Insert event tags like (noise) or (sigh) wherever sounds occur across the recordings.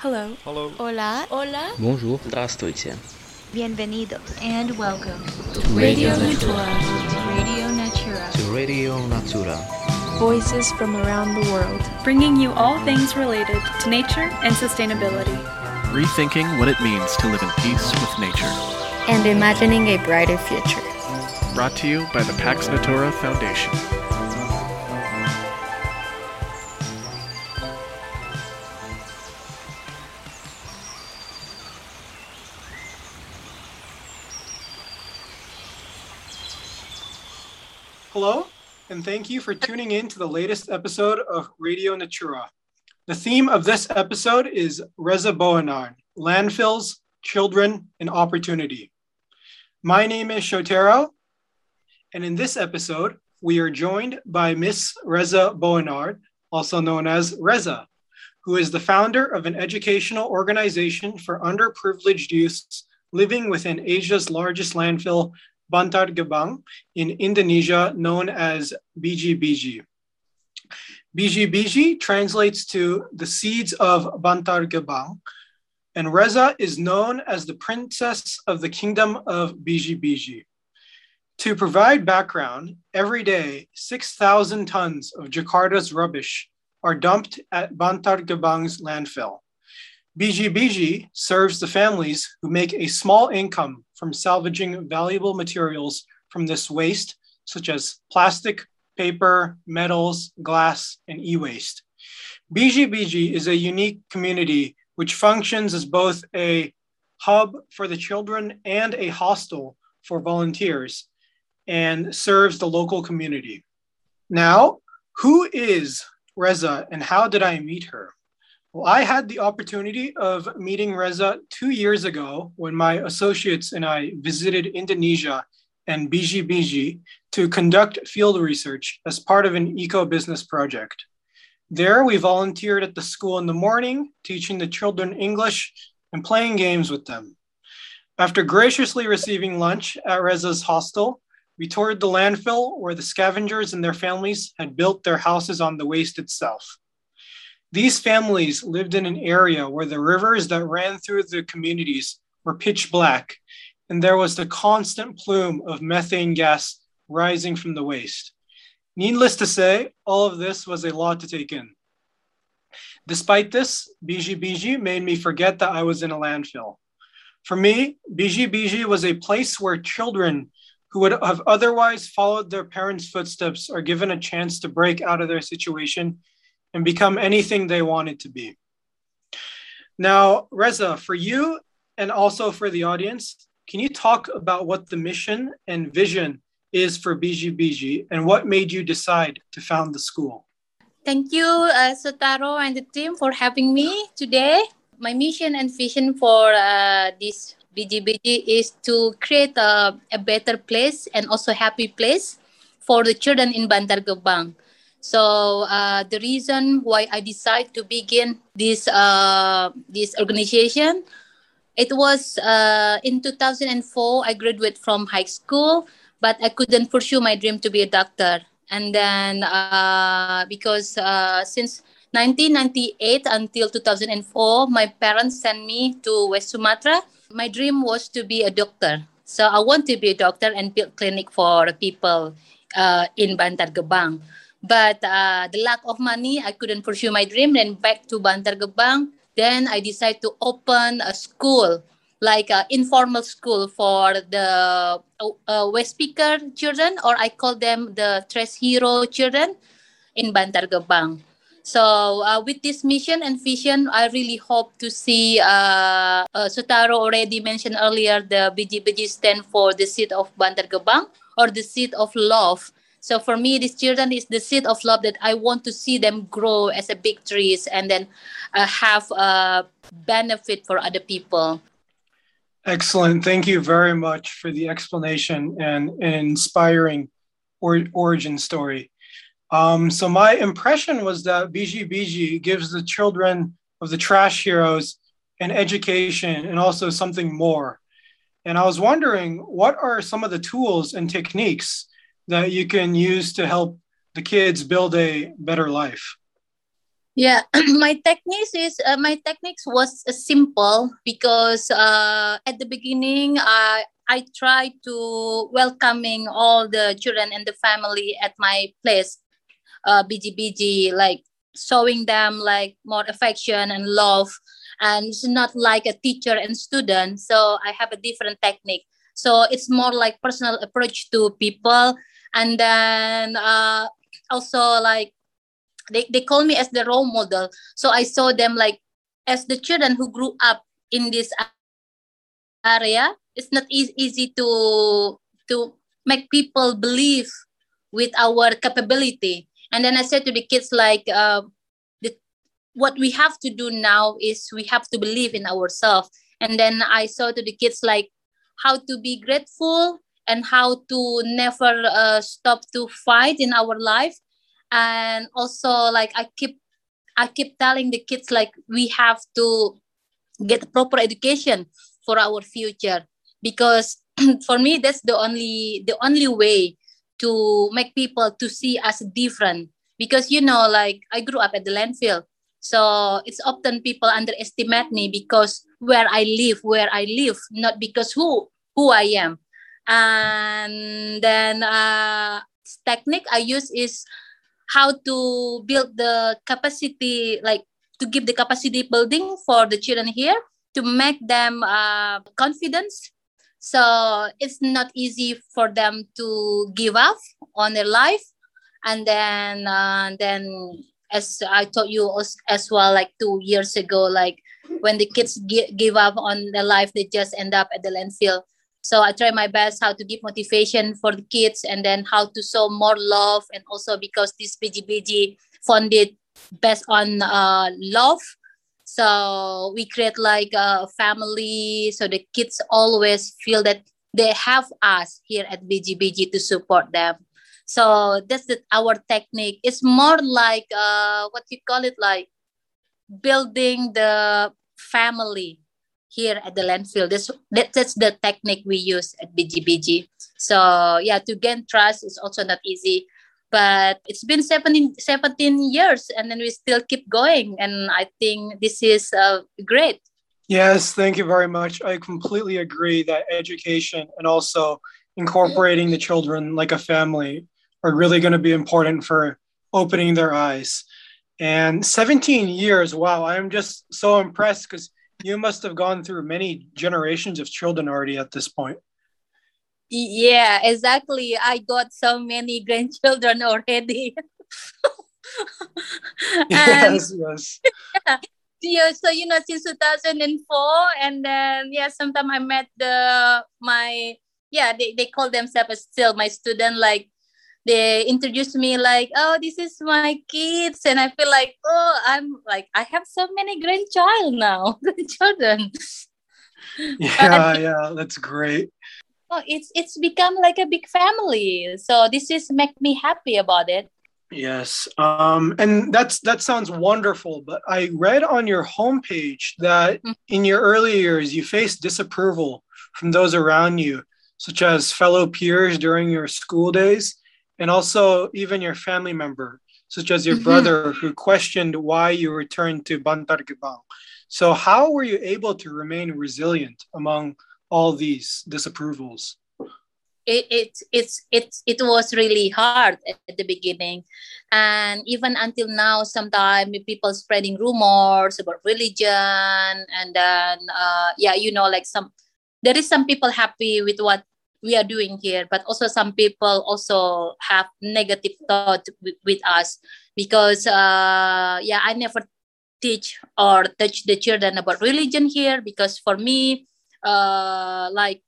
Hello. Hello. Hola. Hola. Bonjour. Здравствуйте. Bienvenidos. And welcome to Radio Natura. Radio Natura. To Radio Natura. Voices from around the world. Bringing you all things related to nature and sustainability. Rethinking what it means to live in peace with nature. And imagining a brighter future. Brought to you by the Pax Natura Foundation. And thank you for tuning in to the latest episode of Radio Natura. The theme of this episode is Reza Boenard, landfills, children, and opportunity. My name is Sotaro, and in this episode, we are joined by Miss Reza Boenard, also known as Reza, who is the founder of an educational organization for underprivileged youths living within Asia's largest landfill, Bantar Gebang, in Indonesia, known as BGBG. BGBG translates to the seeds of Bantar Gebang, and Reza is known as the princess of the kingdom of BGBG. To provide background, every day 6,000 tons of Jakarta's rubbish are dumped at Bantar Gebang's landfill. BGBG serves the families who make a small income from salvaging valuable materials from this waste, such as plastic, paper, metals, glass, and e waste. BGBG is a unique community which functions as both a hub for the children and a hostel for volunteers and serves the local community. Now, who is Reza and how did I meet her? Well, I had the opportunity of meeting Reza two years ago when my associates and I visited Indonesia and BGBG to conduct field research as part of an eco business project. There, we volunteered at the school in the morning, teaching the children English and playing games with them. After graciously receiving lunch at Reza's hostel, we toured the landfill where the scavengers and their families had built their houses on the waste itself. These families lived in an area where the rivers that ran through the communities were pitch black, and there was the constant plume of methane gas rising from the waste. Needless to say, all of this was a lot to take in. Despite this, BGBG made me forget that I was in a landfill. For me, BGBG was a place where children who would have otherwise followed their parents' footsteps are given a chance to break out of their situation and become anything they wanted to be. Now, Reza, for you and also for the audience, can you talk about what the mission and vision is for BGBG and what made you decide to found the school? Thank you, uh, Sotaro and the team for having me today. My mission and vision for uh, this BGBG is to create a, a better place and also happy place for the children in Bantar Gebang. So uh, the reason why I decided to begin this uh, this organization, it was uh, in 2004. I graduated from high school, but I couldn't pursue my dream to be a doctor. And then uh, because uh, since 1998 until 2004, my parents sent me to West Sumatra. My dream was to be a doctor. So I want to be a doctor and build clinic for people uh, in Bantar Gebang. But uh, the lack of money, I couldn't pursue my dream. Then back to Bantar Gebang. Then I decided to open a school, like an informal school for the uh, waste picker children, or I call them the Trash Hero children in Bantar Gebang. So uh, with this mission and vision, I really hope to see. Uh, uh, Sotaro already mentioned earlier the BGBG stand for the seed of Bantar Gebang or the seed of love. So for me, these children is the seed of love that I want to see them grow as a big trees and then uh, have a benefit for other people. Excellent. Thank you very much for the explanation and an inspiring or, origin story. Um, so my impression was that BGBG gives the children of the trash heroes an education and also something more. And I was wondering, what are some of the tools and techniques that you can use to help the kids build a better life? Yeah, (clears throat) my techniques is uh, my techniques was simple because uh, at the beginning I I try to welcoming all the children and the family at my place, uh, BGBG, like showing them like more affection and love, and it's not like a teacher and student. So I have a different technique. So it's more like personal approach to people, and then uh, also like they, they call me as the role model. So I saw them like as the children who grew up in this area it's not easy, easy to to make people believe with our capability and then i said to the kids like uh, the, what we have to do now is we have to believe in ourselves and then i saw to the kids like how to be grateful and how to never uh, stop to fight in our life. And also like i keep i keep telling the kids like we have to get proper education for our future. Because (clears throat) for me that's the only the only way to make people to see us different. Because you know like i grew up at the landfill. So it's often people underestimate me because where i live where i live not because who who i am and then uh technique i use is how to build the capacity like to give the capacity building for the children here to make them uh, confidence so it's not easy for them to give up on their life. And then uh, then as i told you as well like two years ago like when the kids gi- give up on their life they just end up at the landfill so i try my best how to give motivation for the kids and then how to show more love and also because this bgbg funded based on uh, love. So we create like a family so the kids always feel that they have us here at bgbg to support them. So that's the, our technique. It's more like uh, what you call it like building the family here at the landfill. This that, that's the technique we use at bgbg so yeah to gain trust is also not easy but it's been 17, 17 years and then we still keep going. And i think this is uh, great. Yes thank you very much. I completely agree that education and also incorporating the children like a family are really going to be important for opening their eyes. And 17 years wow i'm just so impressed because you must have gone through many generations of children already at this point yeah, exactly. I got so many (laughs) grandchildren already. (laughs) yes, yes. Yeah. (laughs) yeah, so you know since 2004 and then yeah sometimes i met the my yeah they, they call themselves still my student like they introduced me like oh this is my kids and i feel like oh i'm like i have so many grandchild now (laughs) grandchildren (laughs) yeah yeah that's great oh, it's it's become like a big family. So this is make me happy about it. Yes, um, and that's that sounds wonderful. But I read on your homepage that mm-hmm. in your early years you faced disapproval from those around you, such as fellow peers during your school days, and also even your family member, such as your mm-hmm. brother, who questioned why you returned to Bantar Gebang. So, how were you able to remain resilient among all these disapprovals? It, it it's it's it was really hard at the beginning and even until now sometimes people spreading rumors about religion and then uh, yeah you know like some there is some people happy with what we are doing here but also some people also have negative thought with, with us because uh, yeah i never teach or teach the children about religion here because for me uh, like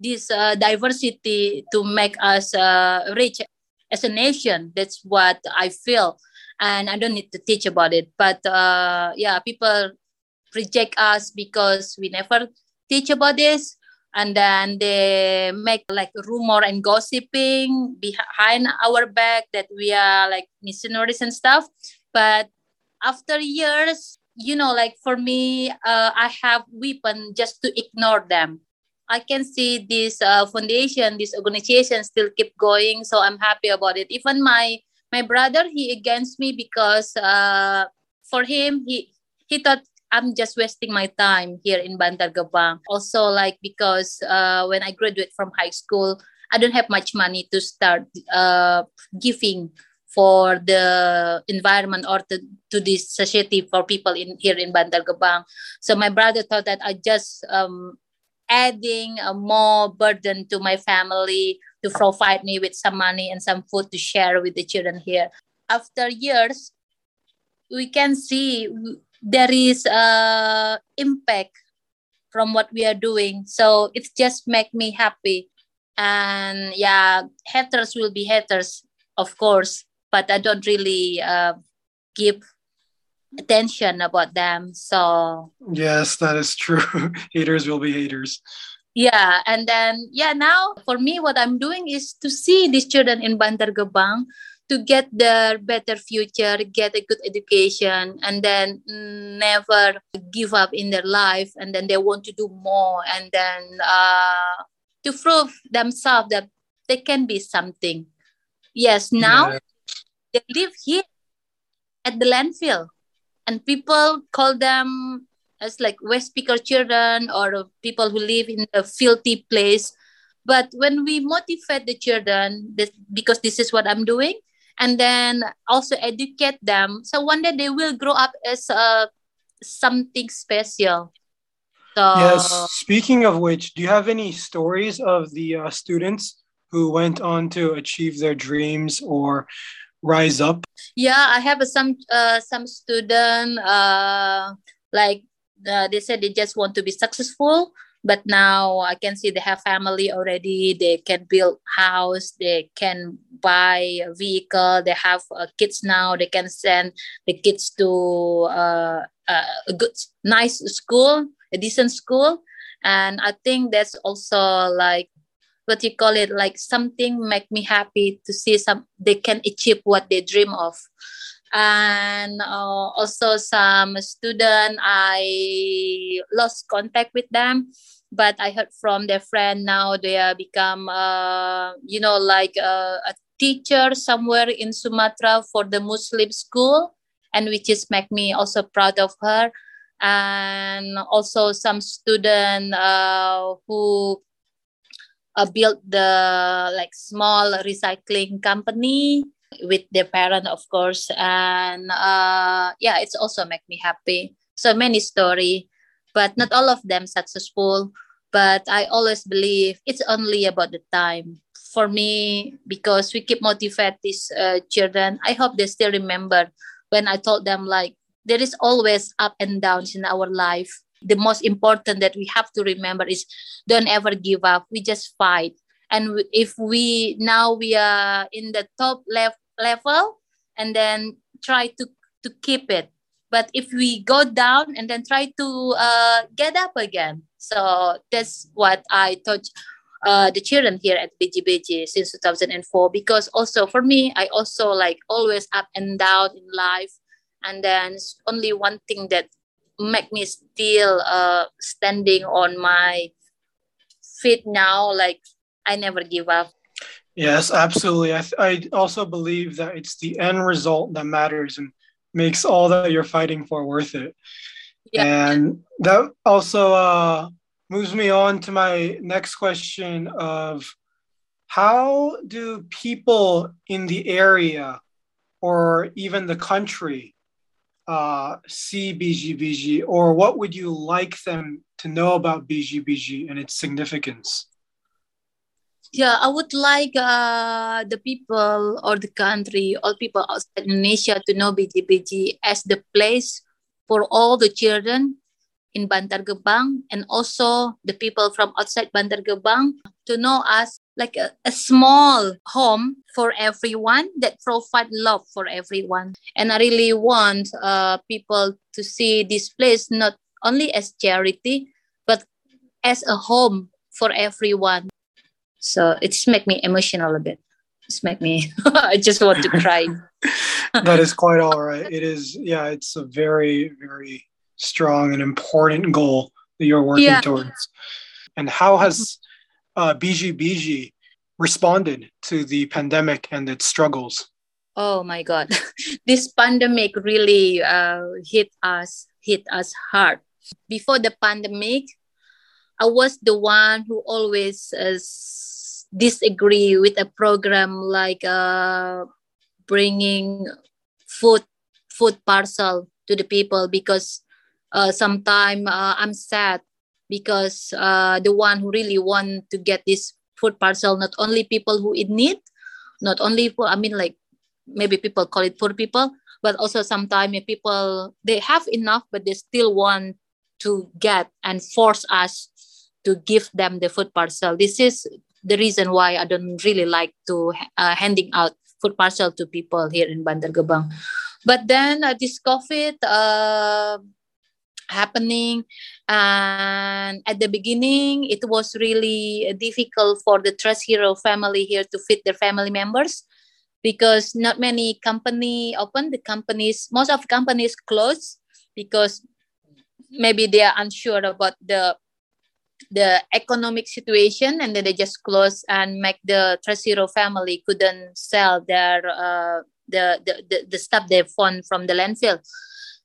this uh, diversity to make us uh, rich as a nation. That's what I feel, and I don't need to teach about it. But uh, yeah, people reject us because we never teach about this, and then they make like rumor and gossiping behind our back that we are like missionaries and stuff. But after years, you know like for me uh, i have weapon just to ignore them i can see this uh, foundation this organization still keep going so i'm happy about it even my my brother he against me because uh, for him, he he thought I'm just wasting my time here in Bantar Gebang. Also, like because uh, when I graduate from high school, I don't have much money to start uh, giving for the environment or to, to this society for people in here in Bantar Gebang. So my brother thought that I just um, adding a more burden to my family to provide me with some money and some food to share with the children here. After years, we can see there is a impact from what we are doing. So it just make me happy. And yeah, haters will be haters, of course, but I don't really uh, give attention about them. So yes, that is true. (laughs) haters will be haters. Yeah, and then yeah, now for me, what I'm doing is to see these children in Bantar Gebang to get their better future, get a good education, and then never give up in their life, and then they want to do more, and then uh, to prove themselves that they can be something. Yes, now yeah. they live here at the landfill and people call them as like waste picker children or people who live in a filthy place but when we motivate the children this, because this is what i'm doing and then also educate them. So one day they will grow up as uh, something special. So yes speaking of which do you have any stories of the uh, students who went on to achieve their dreams or rise up? Yeah, I have some uh, some student uh, like uh, they said they just want to be successful, but now I can see they have family already. They can build house. They can buy a vehicle. They have uh, kids now. They can send the kids to uh, uh a good, nice school, a decent school, and I think that's also like what you call it like something make me happy to see some they can achieve what they dream of and uh, also some student i lost contact with them but i heard from their friend now they are become uh, you know like uh, a teacher somewhere in sumatra for the muslim school and which is make me also proud of her. And also some student uh, who uh, built the like small recycling company with their parent of course and uh, yeah it's also make me happy. So many story but not all of them successful. But i always believe it's only about the time. For me because we keep motivate these uh, children i hope they still remember when i told them like there is always up and downs in our life. The most important that we have to remember is don't ever give up. We just fight and if we now we are in the top left level and then try to to keep it. But if we go down and then try to uh, get up again. So that's what i taught uh, the children here at BGBG since 2004 because also for me I also like always up and down in life. And then only one thing that make me still uh, standing on my feet now like i never give up yes absolutely I, th- I also believe that it's the end result that matters and makes all that you're fighting for worth it yeah. and that also uh, moves me on to my next question of how do people in the area or even the country uh, see BGBG, or what would you like them to know about BGBG and its significance? Yeah, I would like uh, the people or the country, all people outside Indonesia to know BGBG as the place for all the children in Bantar Gebang and also the people from outside Bantar Gebang to know us like a, a small home for everyone that provide love for everyone. And i really want uh, people to see this place not only as charity but as a home for everyone so it's make me emotional a bit. It's make me (laughs) i just want to cry. (laughs) That is quite all right. It is yeah it's a very very strong and important goal that you're working yeah. towards. And how has uh, BGBG responded to the pandemic and its struggles? oh my god. (laughs) This pandemic really uh, hit us hit us hard. Before the pandemic i was the one who always uh, disagree with a program like uh, bringing food food parcel to the people because uh, sometimes uh, i'm sad because uh, the one who really want to get this food parcel not only people who in need not only for i mean like maybe people call it poor people but also sometimes people they have enough but they still want to get and force us to give them the food parcel. This is the reason why i don't really like to uh, handing out food parcel to people here in Bantar Gebang. But then uh, this covid uh, happening and at the beginning it was really difficult for the trash hero family here to feed their family members because not many company open. The companies most of companies close because maybe they are unsure about the the economic situation and then they just close and make the Trash Hero family couldn't sell their uh, the, the, the, the stuff they found from the landfill.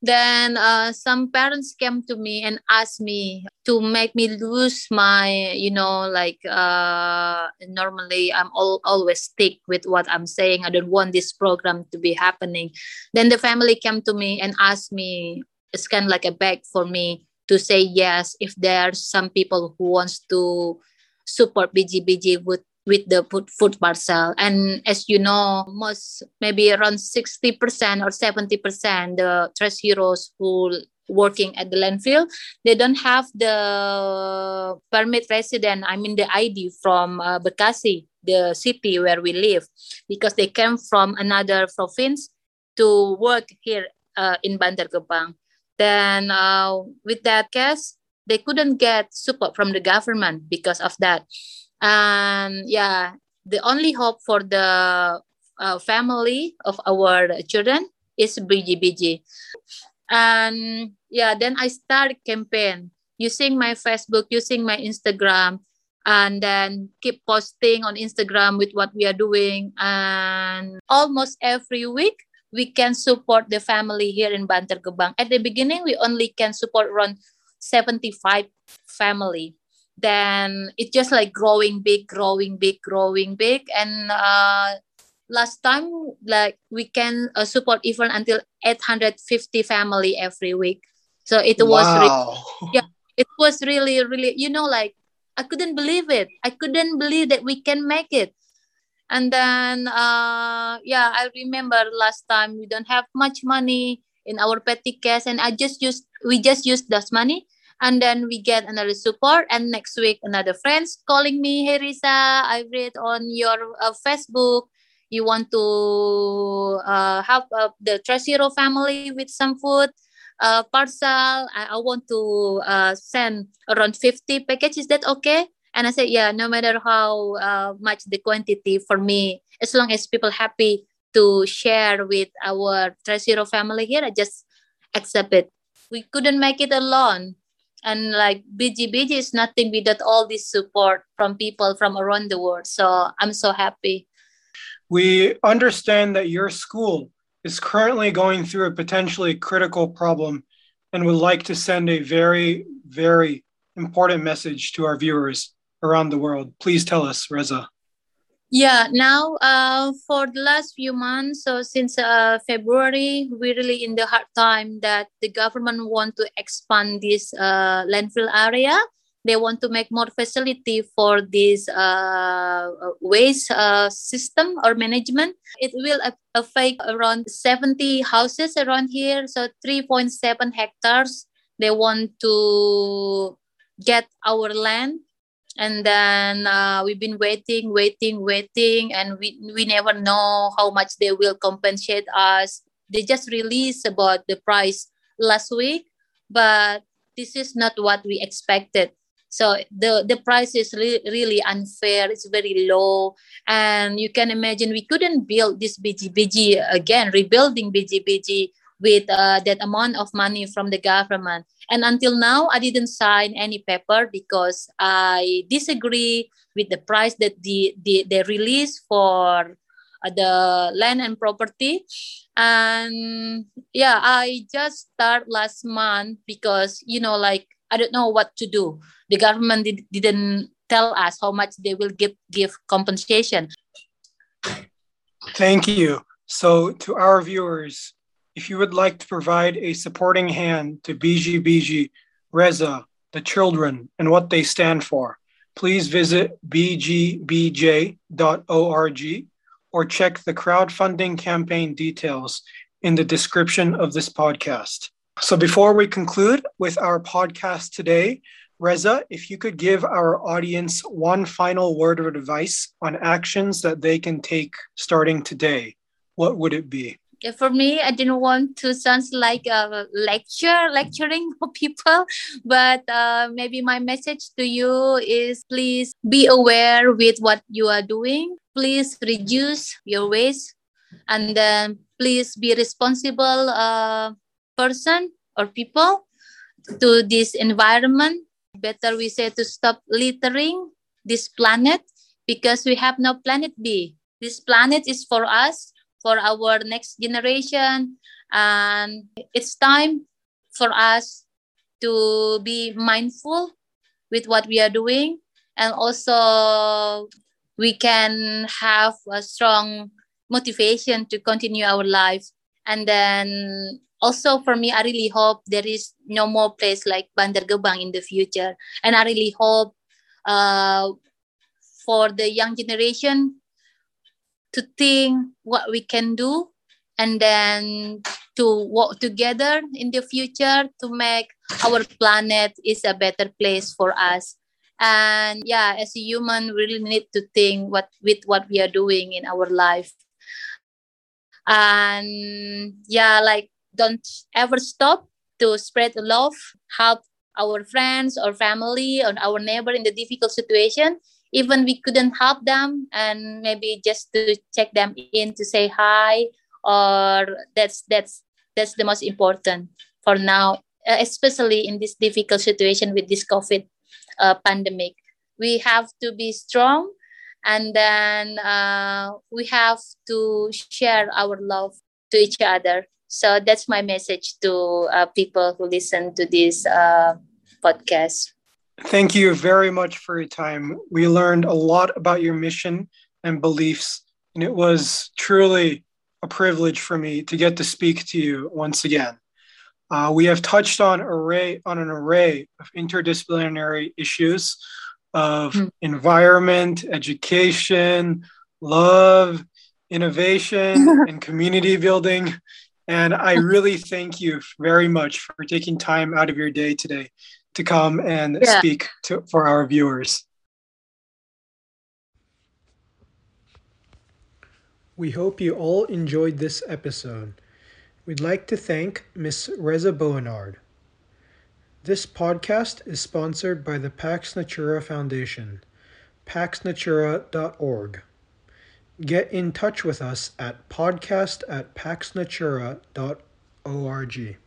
Then uh, some parents came to me and asked me to make me lose my you know like uh, normally i'm all, always stick with what i'm saying. I don't want this program to be happening. Then the family came to me and asked me it's kind of like a beg for me to say yes if there are some people who wants to support bgbg with with the food, food parcel. And as you know, most maybe around 60% or 70% the trash heroes who working at the landfill, they don't have the permit resident, I mean the ID from uh, Bekasi, the city where we live, because they came from another province to work here uh, in Bantar Gebang. Then uh, with that case, they couldn't get support from the government because of that and yeah the only hope for the uh, family of our children is BGBG. And yeah, then I start campaign using my Facebook, using my Instagram, and then keep posting on Instagram with what we are doing. And almost every week, we can support the family here in Bantar Gebang. At the beginning, we only can support around 75 family. Then it's just like growing big growing big growing big. And uh, last time like we can uh, support even until 850 family every week. So it was wow. really, (laughs) yeah it was really really you know like i couldn't believe it. I couldn't believe that we can make it and then uh yeah i remember last time we don't have much money in our petty cash and i just used we just used this money. And then we get another support and next week another friends calling me hey risa i read on your uh, facebook. You want to uh, help uh, the Trash Hero family with some food uh, parcel. I, I want to uh, send around 50 packages. Is that okay and i said yeah no matter how uh, much the quantity for me as long as people happy to share with our Trash Hero family here i just accept it we couldn't make it alone and like BGBG is nothing without all this support from people from around the world. So I'm so happy. We understand that your school is currently going through a potentially critical problem and would like to send a very, very important message to our viewers around the world. Please tell us, Reza. Yeah, now uh, for the last few months, so since uh, February, we're really in the hard time that the government want to expand this uh, landfill area. They want to make more facility for this uh, waste uh, system or management. It will affect around 70 houses around here, so 3.7 hectares. They want to get our land and then uh, we've been waiting waiting waiting and we, we never know how much they will compensate us. They just released about the price last week but this is not what we expected. So the the price is re- really unfair. It's very low. And you can imagine we couldn't build this bgbg again rebuilding bgbg with uh, that amount of money from the government. And until now, I didn't sign any paper because I disagree with the price that the, the they release for uh, the land and property. And yeah, I just start last month because you know, like I don't know what to do. The government did, didn't tell us how much they will give give compensation. Thank you. So, to our viewers, if you would like to provide a supporting hand to BGBG, Reza, the children, and what they stand for, please visit bgbg.org or check the crowdfunding campaign details in the description of this podcast. So, before we conclude with our podcast today, Reza, if you could give our audience one final word of advice on actions that they can take starting today, what would it be? For me, I didn't want to sound like a lecture, lecturing (laughs) for people, but uh, maybe my message to you is please be aware with what you are doing. Please reduce your waste, and then please be responsible uh, person or people to this environment. Better we say to stop littering this planet because we have no planet B. This planet is for us for our next generation. And it's time for us to be mindful with what we are doing. And also, we can have a strong motivation to continue our life. And then also for me, I really hope there is no more place like Bantar Gebang in the future. And I really hope uh, for the young generation to think what we can do and then to work together in the future to make our planet is a better place for us. And yeah as a human we really need to think what with what we are doing in our life. And yeah like don't ever stop to spread love help our friends or family or our neighbor in the difficult situation even we couldn't help them and maybe just to check them in to say hi or that's that's that's the most important for now uh, especially in this difficult situation with this covid uh, pandemic. We have to be strong and then uh, we have to share our love to each other. So that's my message to uh, people who listen to this uh, podcast Thank you very much for your time. We learned a lot about your mission and beliefs, and it was truly a privilege for me to get to speak to you once again. Uh, we have touched on array on an array of interdisciplinary issues of mm. environment, education, love, innovation, (laughs) and community building. And I really thank you very much for taking time out of your day today to come and yeah. speak to, for our viewers. We hope you all enjoyed this episode. We'd like to thank Ms. Reza Boenard. This podcast is sponsored by the Pax Natura Foundation, paxnatura.org. Get in touch with us at podcast at paxnatura.org.